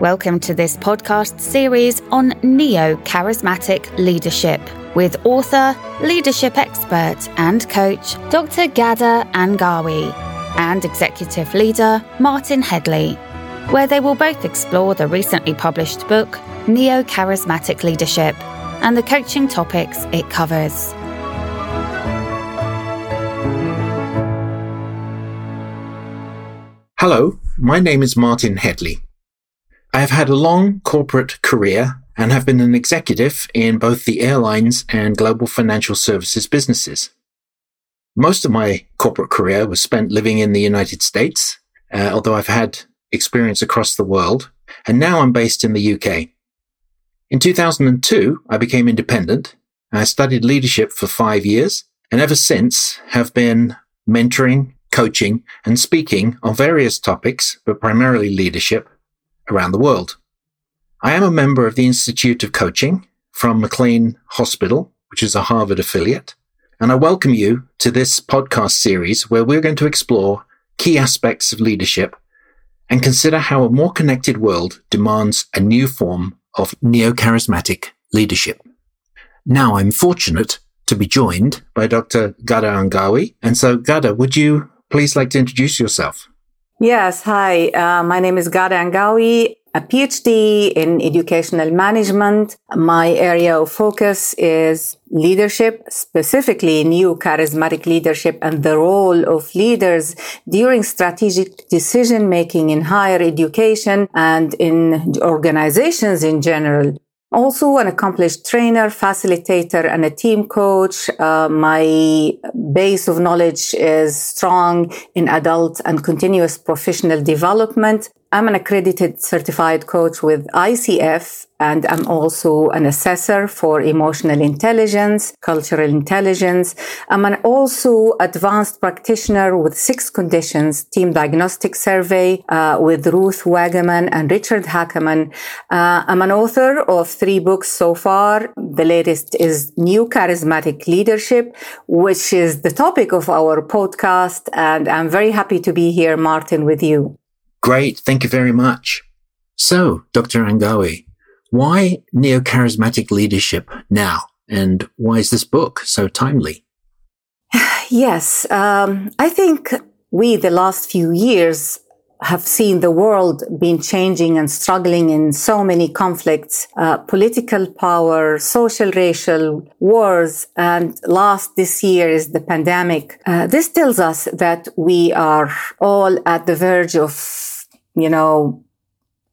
Welcome to this podcast series on neo charismatic leadership with author, leadership expert, and coach Dr. Ghada Angawi and executive leader Martin Headley, where they will both explore the recently published book Neo Charismatic Leadership and the coaching topics it covers. Hello, my name is Martin Headley. I have had a long corporate career and have been an executive in both the airlines and global financial services businesses. Most of my corporate career was spent living in the United States, uh, although I've had experience across the world, and now I'm based in the UK. In 2002, I became independent. I studied leadership for five years and ever since have been mentoring, coaching and speaking on various topics, but primarily leadership around the world. I am a member of the Institute of Coaching from McLean Hospital, which is a Harvard affiliate. And I welcome you to this podcast series where we're going to explore key aspects of leadership and consider how a more connected world demands a new form of neo-charismatic leadership. Now I'm fortunate to be joined by Dr. Ghada Angawi. And so Ghada, would you please like to introduce yourself? Yes. Hi. Uh, my name is Ghada Angawi a PhD in educational management. My area of focus is leadership, specifically neo charismatic leadership and the role of leaders during strategic decision making in higher education and in organizations in general. Also an accomplished trainer, facilitator, and a team coach. Uh, my base of knowledge is strong in adult and continuous professional development. I'm an accredited certified coach with ICF and I'm also an assessor for emotional intelligence, cultural intelligence. I'm an also advanced practitioner with six conditions team diagnostic survey uh, with Ruth Wageman and Richard Hackman. Uh, I'm an author of three books so far. The latest is Neo Charismatic Leadership, which is the topic of our podcast. And I'm very happy to be here, Martin, with you. Great. Thank you very much. So, Dr. Angawi, why neo-charismatic leadership now? And why is this book so timely? Yes. Um, I think we, the last few years, have seen the world been changing and struggling in so many conflicts, uh, political power, social, racial wars, and last this year is the pandemic. Uh, this tells us that we are all at the verge of you know,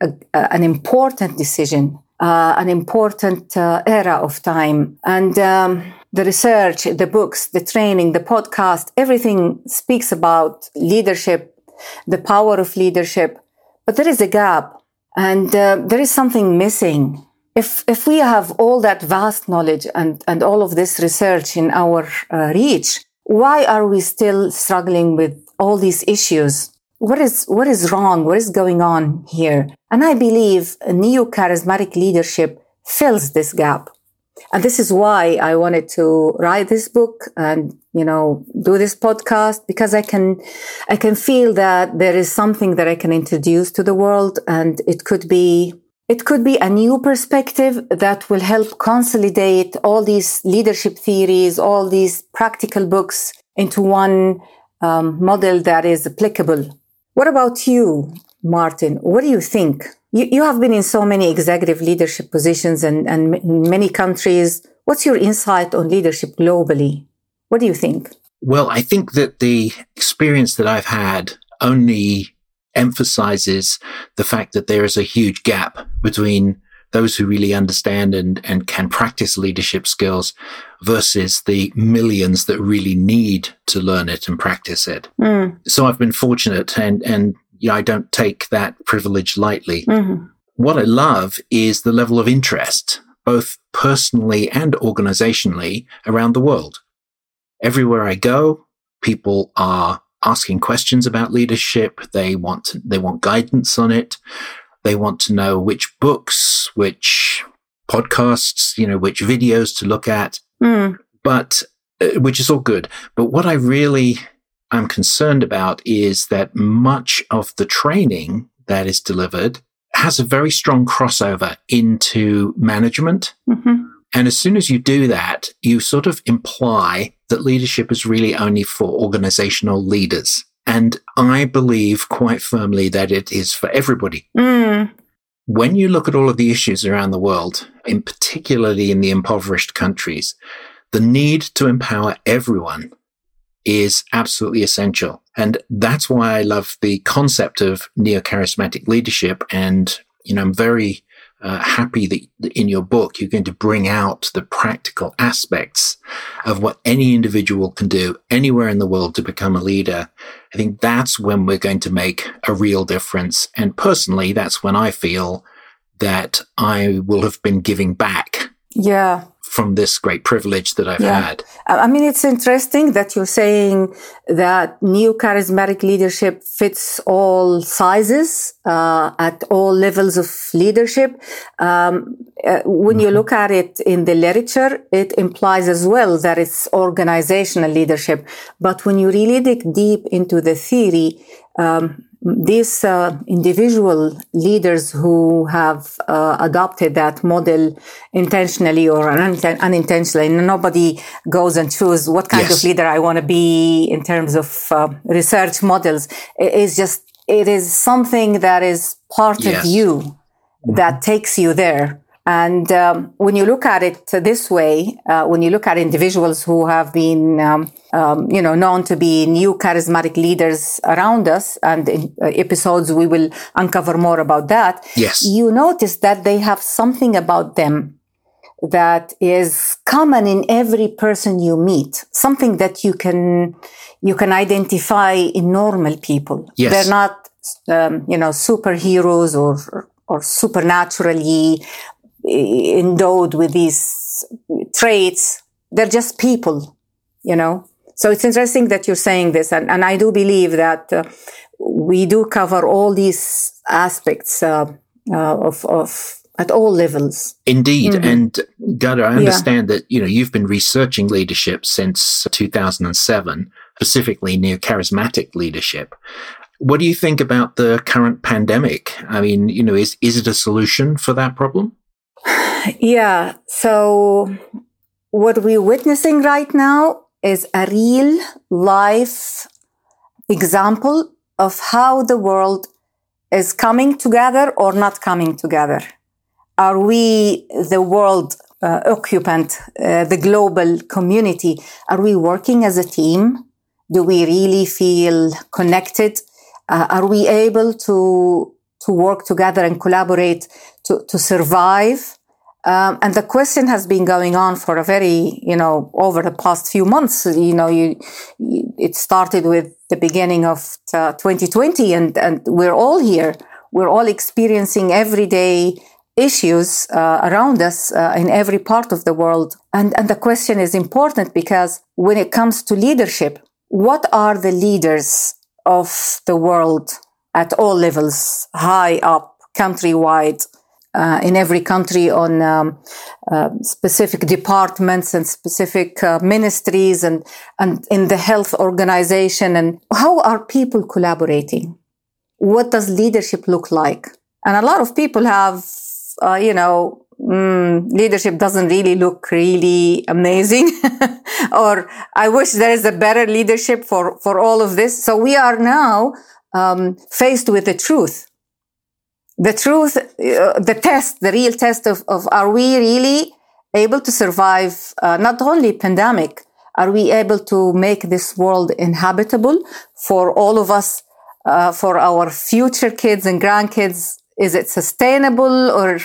a, a, an important decision, uh, an important uh, era of time. And um, the research, the books, the training, the podcast, everything speaks about leadership, the power of leadership. But there is a gap and uh, there is something missing. If, if we have all that vast knowledge and, and all of this research in our uh, reach, why are we still struggling with all these issues? what is what is wrong what is going on here and i believe neo charismatic leadership fills this gap and this is why i wanted to write this book and you know do this podcast because i can i can feel that there is something that i can introduce to the world and it could be it could be a new perspective that will help consolidate all these leadership theories all these practical books into one um, model that is applicable. What about you, Martin? What do you think? You, you have been in so many executive leadership positions and, and in many countries. What's your insight on leadership globally? What do you think? Well, I think that the experience that I've had only emphasizes the fact that there is a huge gap between those who really understand and, and can practice leadership skills versus the millions that really need to learn it and practice it. Mm. So I've been fortunate and, and you know, I don't take that privilege lightly. Mm-hmm. What I love is the level of interest, both personally and organizationally around the world. Everywhere I go, people are asking questions about leadership. They want, they want guidance on it. They want to know which books, which podcasts, you know, which videos to look at. Mm. But, uh, which is all good. But what I really am concerned about is that much of the training that is delivered has a very strong crossover into management. Mm-hmm. And as soon as you do that, you sort of imply that leadership is really only for organizational leaders. And I believe quite firmly that it is for everybody. Mm. When you look at all of the issues around the world, in particularly in the impoverished countries, the need to empower everyone is absolutely essential. And that's why I love the concept of neo-charismatic leadership. And, you know, I'm very uh, happy that in your book, you're going to bring out the practical aspects of what any individual can do anywhere in the world to become a leader. I think that's when we're going to make a real difference. And personally, that's when I feel that I will have been giving back. Yeah from this great privilege that I've yeah. had. I mean, it's interesting that you're saying that neo charismatic leadership fits all sizes uh, at all levels of leadership. Um, uh, when mm-hmm. you look at it in the literature, it implies as well that it's organizational leadership. But when you really dig deep into the theory, um, these uh, individual leaders who have uh, adopted that model intentionally or unintentionally, nobody goes and chooses what kind yes. of leader I want to be in terms of uh, research models. It is just, it is something that is part yes. of you mm-hmm. that takes you there. And um, when you look at it this way, uh, when you look at individuals who have been, um, um, you know, known to be neo charismatic leaders around us, and in uh, episodes we will uncover more about that. Yes, you notice that they have something about them that is common in every person you meet. Something that you can you can identify in normal people. Yes. they're not, um, you know, superheroes or or supernaturally endowed with these traits. They're just people, you know. So it's interesting that you're saying this, and, and I do believe that uh, we do cover all these aspects uh, uh, of, of at all levels. Indeed, mm-hmm. and Ghada, I understand yeah. that you know you've been researching leadership since 2007, specifically neo charismatic leadership. What do you think about the current pandemic? I mean, you know, is is it a solution for that problem? Yeah. So what we're witnessing right now is a real life example of how the world is coming together or not coming together. Are we the world uh, occupant, uh, the global community? Are we working as a team? Do we really feel connected? Uh, are we able to to work together and collaborate to, to survive um, and the question has been going on for a very, you know, over the past few months. You know, you, you it started with the beginning of 2020 and, and we're all here. We're all experiencing everyday issues uh, around us uh, in every part of the world. And, and the question is important because when it comes to leadership, what are the leaders of the world at all levels, high up, countrywide, uh, in every country on um, uh, specific departments and specific uh, ministries and, and in the health organization. And how are people collaborating? What does leadership look like? And a lot of people have uh, you know mm, leadership doesn't really look really amazing. Or i wish there is a better leadership for for all of this. So we are now um, faced with the truth the truth, uh, the test, the real test of, of are we really able to survive uh, not only pandemic, are we able to make this world inhabitable for all of us, uh, for our future kids and grandkids? Is it sustainable or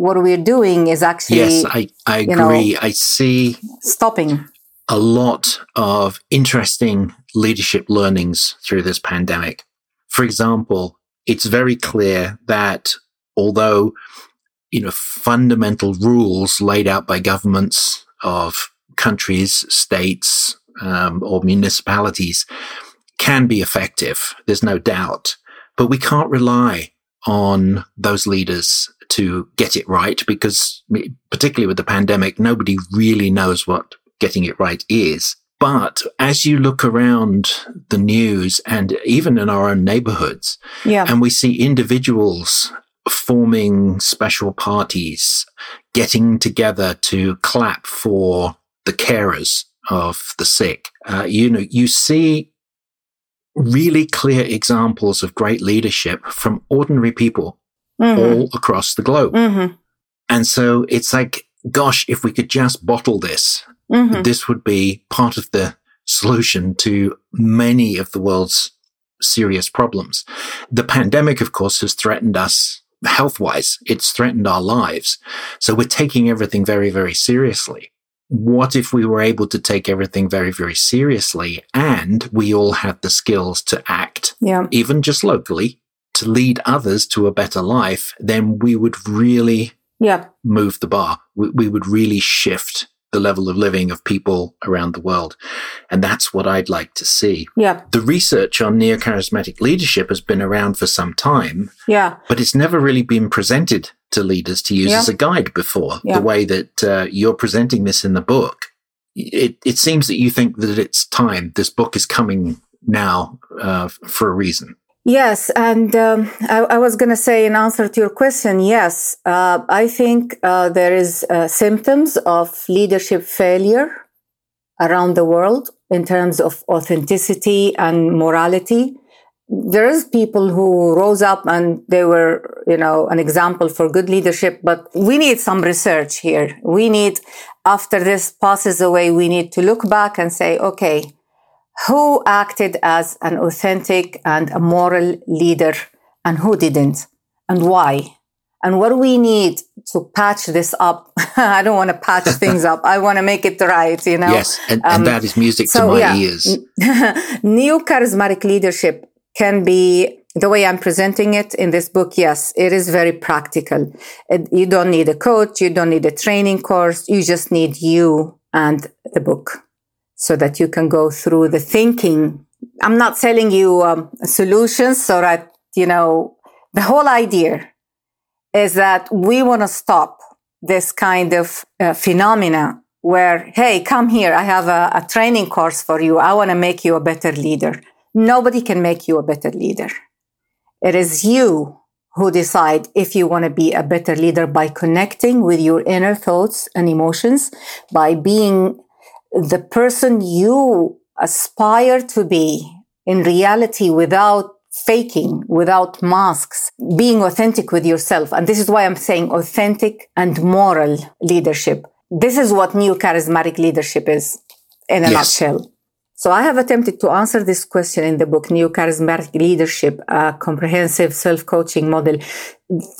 what we're doing is actually yes i, I agree know, i see stopping. a lot of interesting leadership learnings through this pandemic. For example it's very clear that although, you know, fundamental rules laid out by governments of countries, states, um, or municipalities can be effective. There's no doubt, but we can't rely on those leaders to get it right because particularly with the pandemic, nobody really knows what getting it right is. But as you look around the news and even in our own neighborhoods, yeah. and we see individuals forming special parties, getting together to clap for the carers of the sick. Uh, you know, you see really clear examples of great leadership from ordinary people mm-hmm. all across the globe. Mm-hmm. And so it's like, gosh, if we could just bottle this, mm-hmm. this would be part of the solution to many of the world's serious problems. The pandemic, of course, has threatened us health wise. It's threatened our lives. So we're taking everything very, very seriously. What if we were able to take everything very, very seriously and we all had the skills to act, yeah. even just locally, to lead others to a better life? Then we would really yeah. move the bar. We, we would really shift the level of living of people around the world. And that's what I'd like to see. Yeah. The research on neo-charismatic leadership has been around for some time. Yeah. But it's never really been presented to leaders to use yeah. as a guide before. Yeah. The way that uh, you're presenting this in the book. It, it seems that you think that it's time. This book is coming now uh, for a reason. Yes, and um, I, I, was going to say in answer to your question, yes, uh, I think uh, there is uh, symptoms of leadership failure around the world in terms of authenticity and morality. There is people who rose up and they were, you know, an example for good leadership, but we need some research here. We need, after this passes away, we need to look back and say, okay, who acted as an authentic and a moral leader and who didn't and why and what do we need to patch this up i don't want to patch things up i want to make it right you know yes and, um, and that is music so, to my yeah, ears neo charismatic leadership can be the way I'm presenting it in this book, yes, it is very practical. It, you don't need a coach. You don't need a training course. You just need you and the book so that you can go through the thinking. I'm not selling you um, solutions so that, you know, the whole idea is that we want to stop this kind of uh, phenomena where, hey, come here. I have a, a training course for you. I want to make you a better leader. Nobody can make you a better leader. It is you who decide if you want to be a better leader by connecting with your inner thoughts and emotions, by being the person you aspire to be in reality without faking, without masks, being authentic with yourself. And this is why I'm saying authentic and moral leadership. This is what neo charismatic leadership is in a yes. nutshell. So I have attempted to answer this question in the book, Neo Charismatic Leadership, a comprehensive self-coaching model.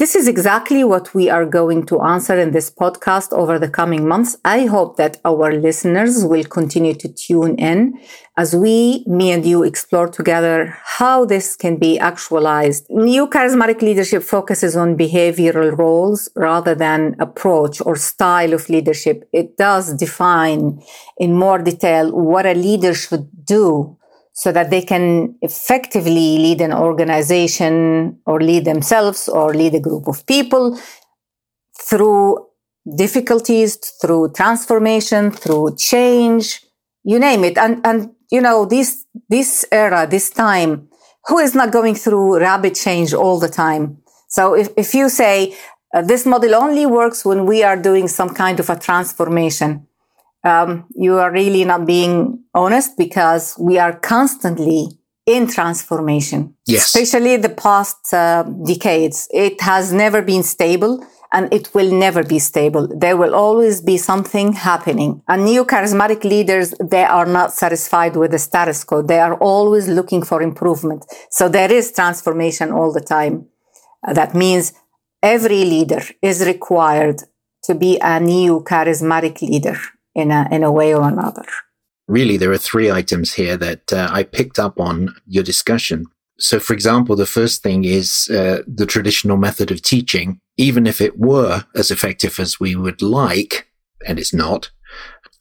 This is exactly what we are going to answer in this podcast over the coming months. I hope that our listeners will continue to tune in as we, me and you, explore together how this can be actualized. Neo charismatic leadership focuses on behavioral roles rather than approach or style of leadership. It does define in more detail what a leader should do so that they can effectively lead an organization or lead themselves or lead a group of people through difficulties, through transformation, through change, you name it. And, and, you know, this, this era, this time, who is not going through rapid change all the time? So if, if you say uh, this model only works when we are doing some kind of a transformation, um, you are really not being honest because we are constantly in transformation. Yes. Especially the past uh, decades. It has never been stable and it will never be stable. There will always be something happening. And neo charismatic leaders, they are not satisfied with the status quo. They are always looking for improvement. So there is transformation all the time. Uh, that means every leader is required to be a neo charismatic leader in a, in a way or another. Really, there are three items here that uh, I picked up on your discussion. So, for example, the first thing is uh, the traditional method of teaching, even if it were as effective as we would like, and it's not,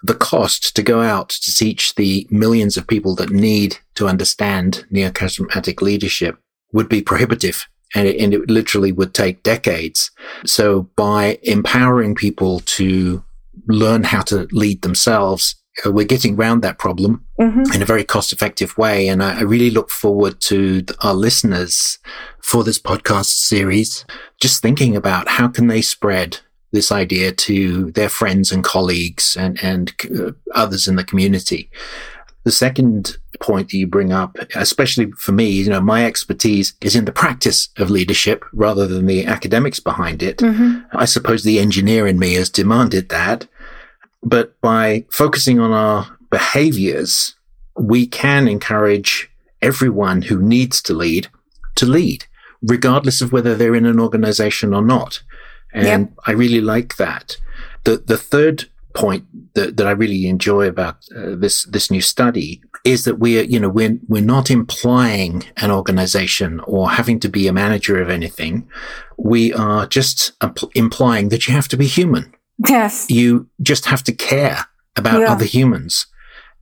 the cost to go out to teach the millions of people that need to understand neo-charismatic leadership would be prohibitive. And it, and it literally would take decades. So by empowering people to learn how to lead themselves uh, we're getting around that problem mm-hmm. in a very cost effective way. And I, I really look forward to our listeners for this podcast series, just thinking about how can they spread this idea to their friends and colleagues and, and uh, others in the community. The second point that you bring up, especially for me, you know, my expertise is in the practice of leadership rather than the academics behind it. Mm-hmm. I suppose the engineer in me has demanded that. But by focusing on our behaviors, we can encourage everyone who needs to lead to lead, regardless of whether they're in an organization or not. And yep. I really like that. The, the third point that, that I really enjoy about uh, this, this new study is that we're, you know, we're, we're not implying an organization or having to be a manager of anything. We are just implying that you have to be human. Yes. You just have to care about yeah. other humans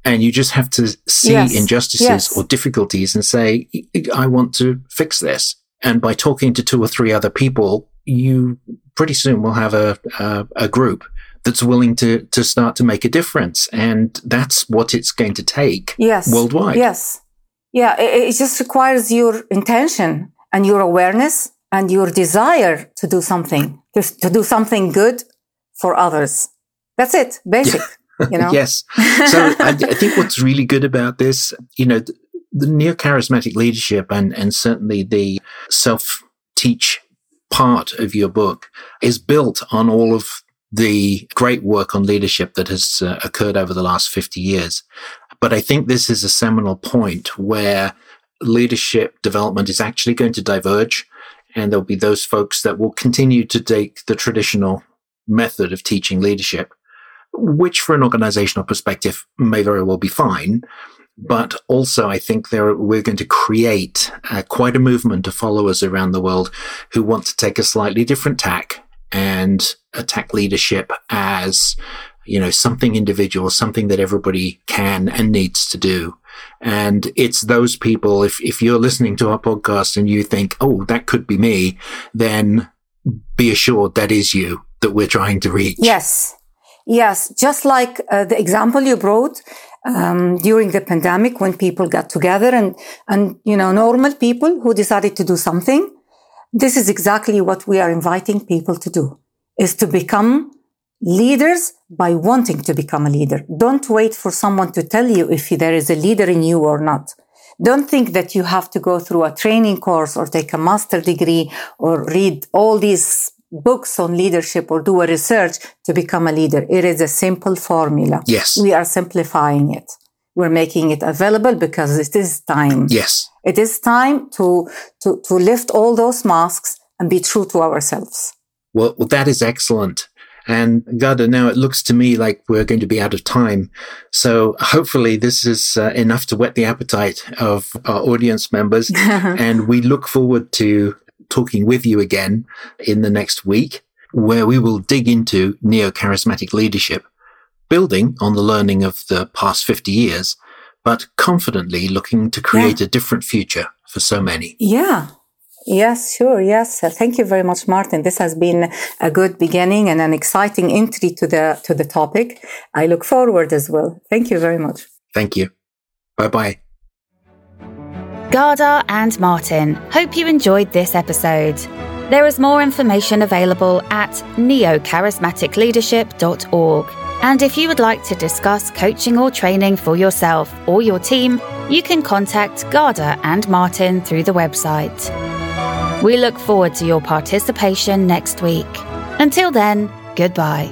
and you just have to see yes. injustices yes. or difficulties and say, I want to fix this. And by talking to two or three other people, you pretty soon will have a, a, a group that's willing to, to start to make a difference. And that's what it's going to take yes. worldwide. Yes. Yeah. It, it just requires your intention and your awareness and your desire to do something, to, to do something good for others. That's it. Basic. Yeah. You know? yes. So I, I, think what's really good about this, you know, the, the neo-charismatic leadership and, and certainly the self-teach part of your book is built on all of the great work on leadership that has uh, occurred over the last 50 years. But I think this is a seminal point where leadership development is actually going to diverge. And there'll be those folks that will continue to take the traditional method of teaching leadership, which for an organizational perspective may very well be fine. But also, I think there, we're going to create uh, quite a movement of followers around the world who want to take a slightly different tack and attack leadership as, you know, something individual, something that everybody can and needs to do. And it's those people, if, if you're listening to our podcast and you think, oh, that could be me, then be assured that is you that we're trying to reach. Yes. Yes. Just like uh, the example you brought, um, during the pandemic when people got together and, and, you know, normal people who decided to do something. This is exactly what we are inviting people to do is to become leaders by wanting to become a leader. Don't wait for someone to tell you if there is a leader in you or not. Don't think that you have to go through a training course or take a master degree or read all these books on leadership or do a research to become a leader. It is a simple formula. Yes. We are simplifying it. We're making it available because it is time. Yes. It is time to, to, to lift all those masks and be true to ourselves. Well, well that is excellent. And Ghada, now it looks to me like we're going to be out of time. So hopefully this is uh, enough to whet the appetite of our audience members. and we look forward to talking with you again in the next week, where we will dig into neo charismatic leadership, building on the learning of the past 50 years, but confidently looking to create yeah. a different future for so many. Yeah. Yes, sure. Yes. Uh, thank you very much, Martin. This has been a good beginning and an exciting entry to the, to the topic. I look forward as well. Thank you very much. Thank you. Bye bye. Ghada and Martin, hope you enjoyed this episode. There is more information available at neocharismaticleadership.org. And if you would like to discuss coaching or training for yourself or your team, you can contact Ghada and Martin through the website. We look forward to your participation next week. Until then, goodbye.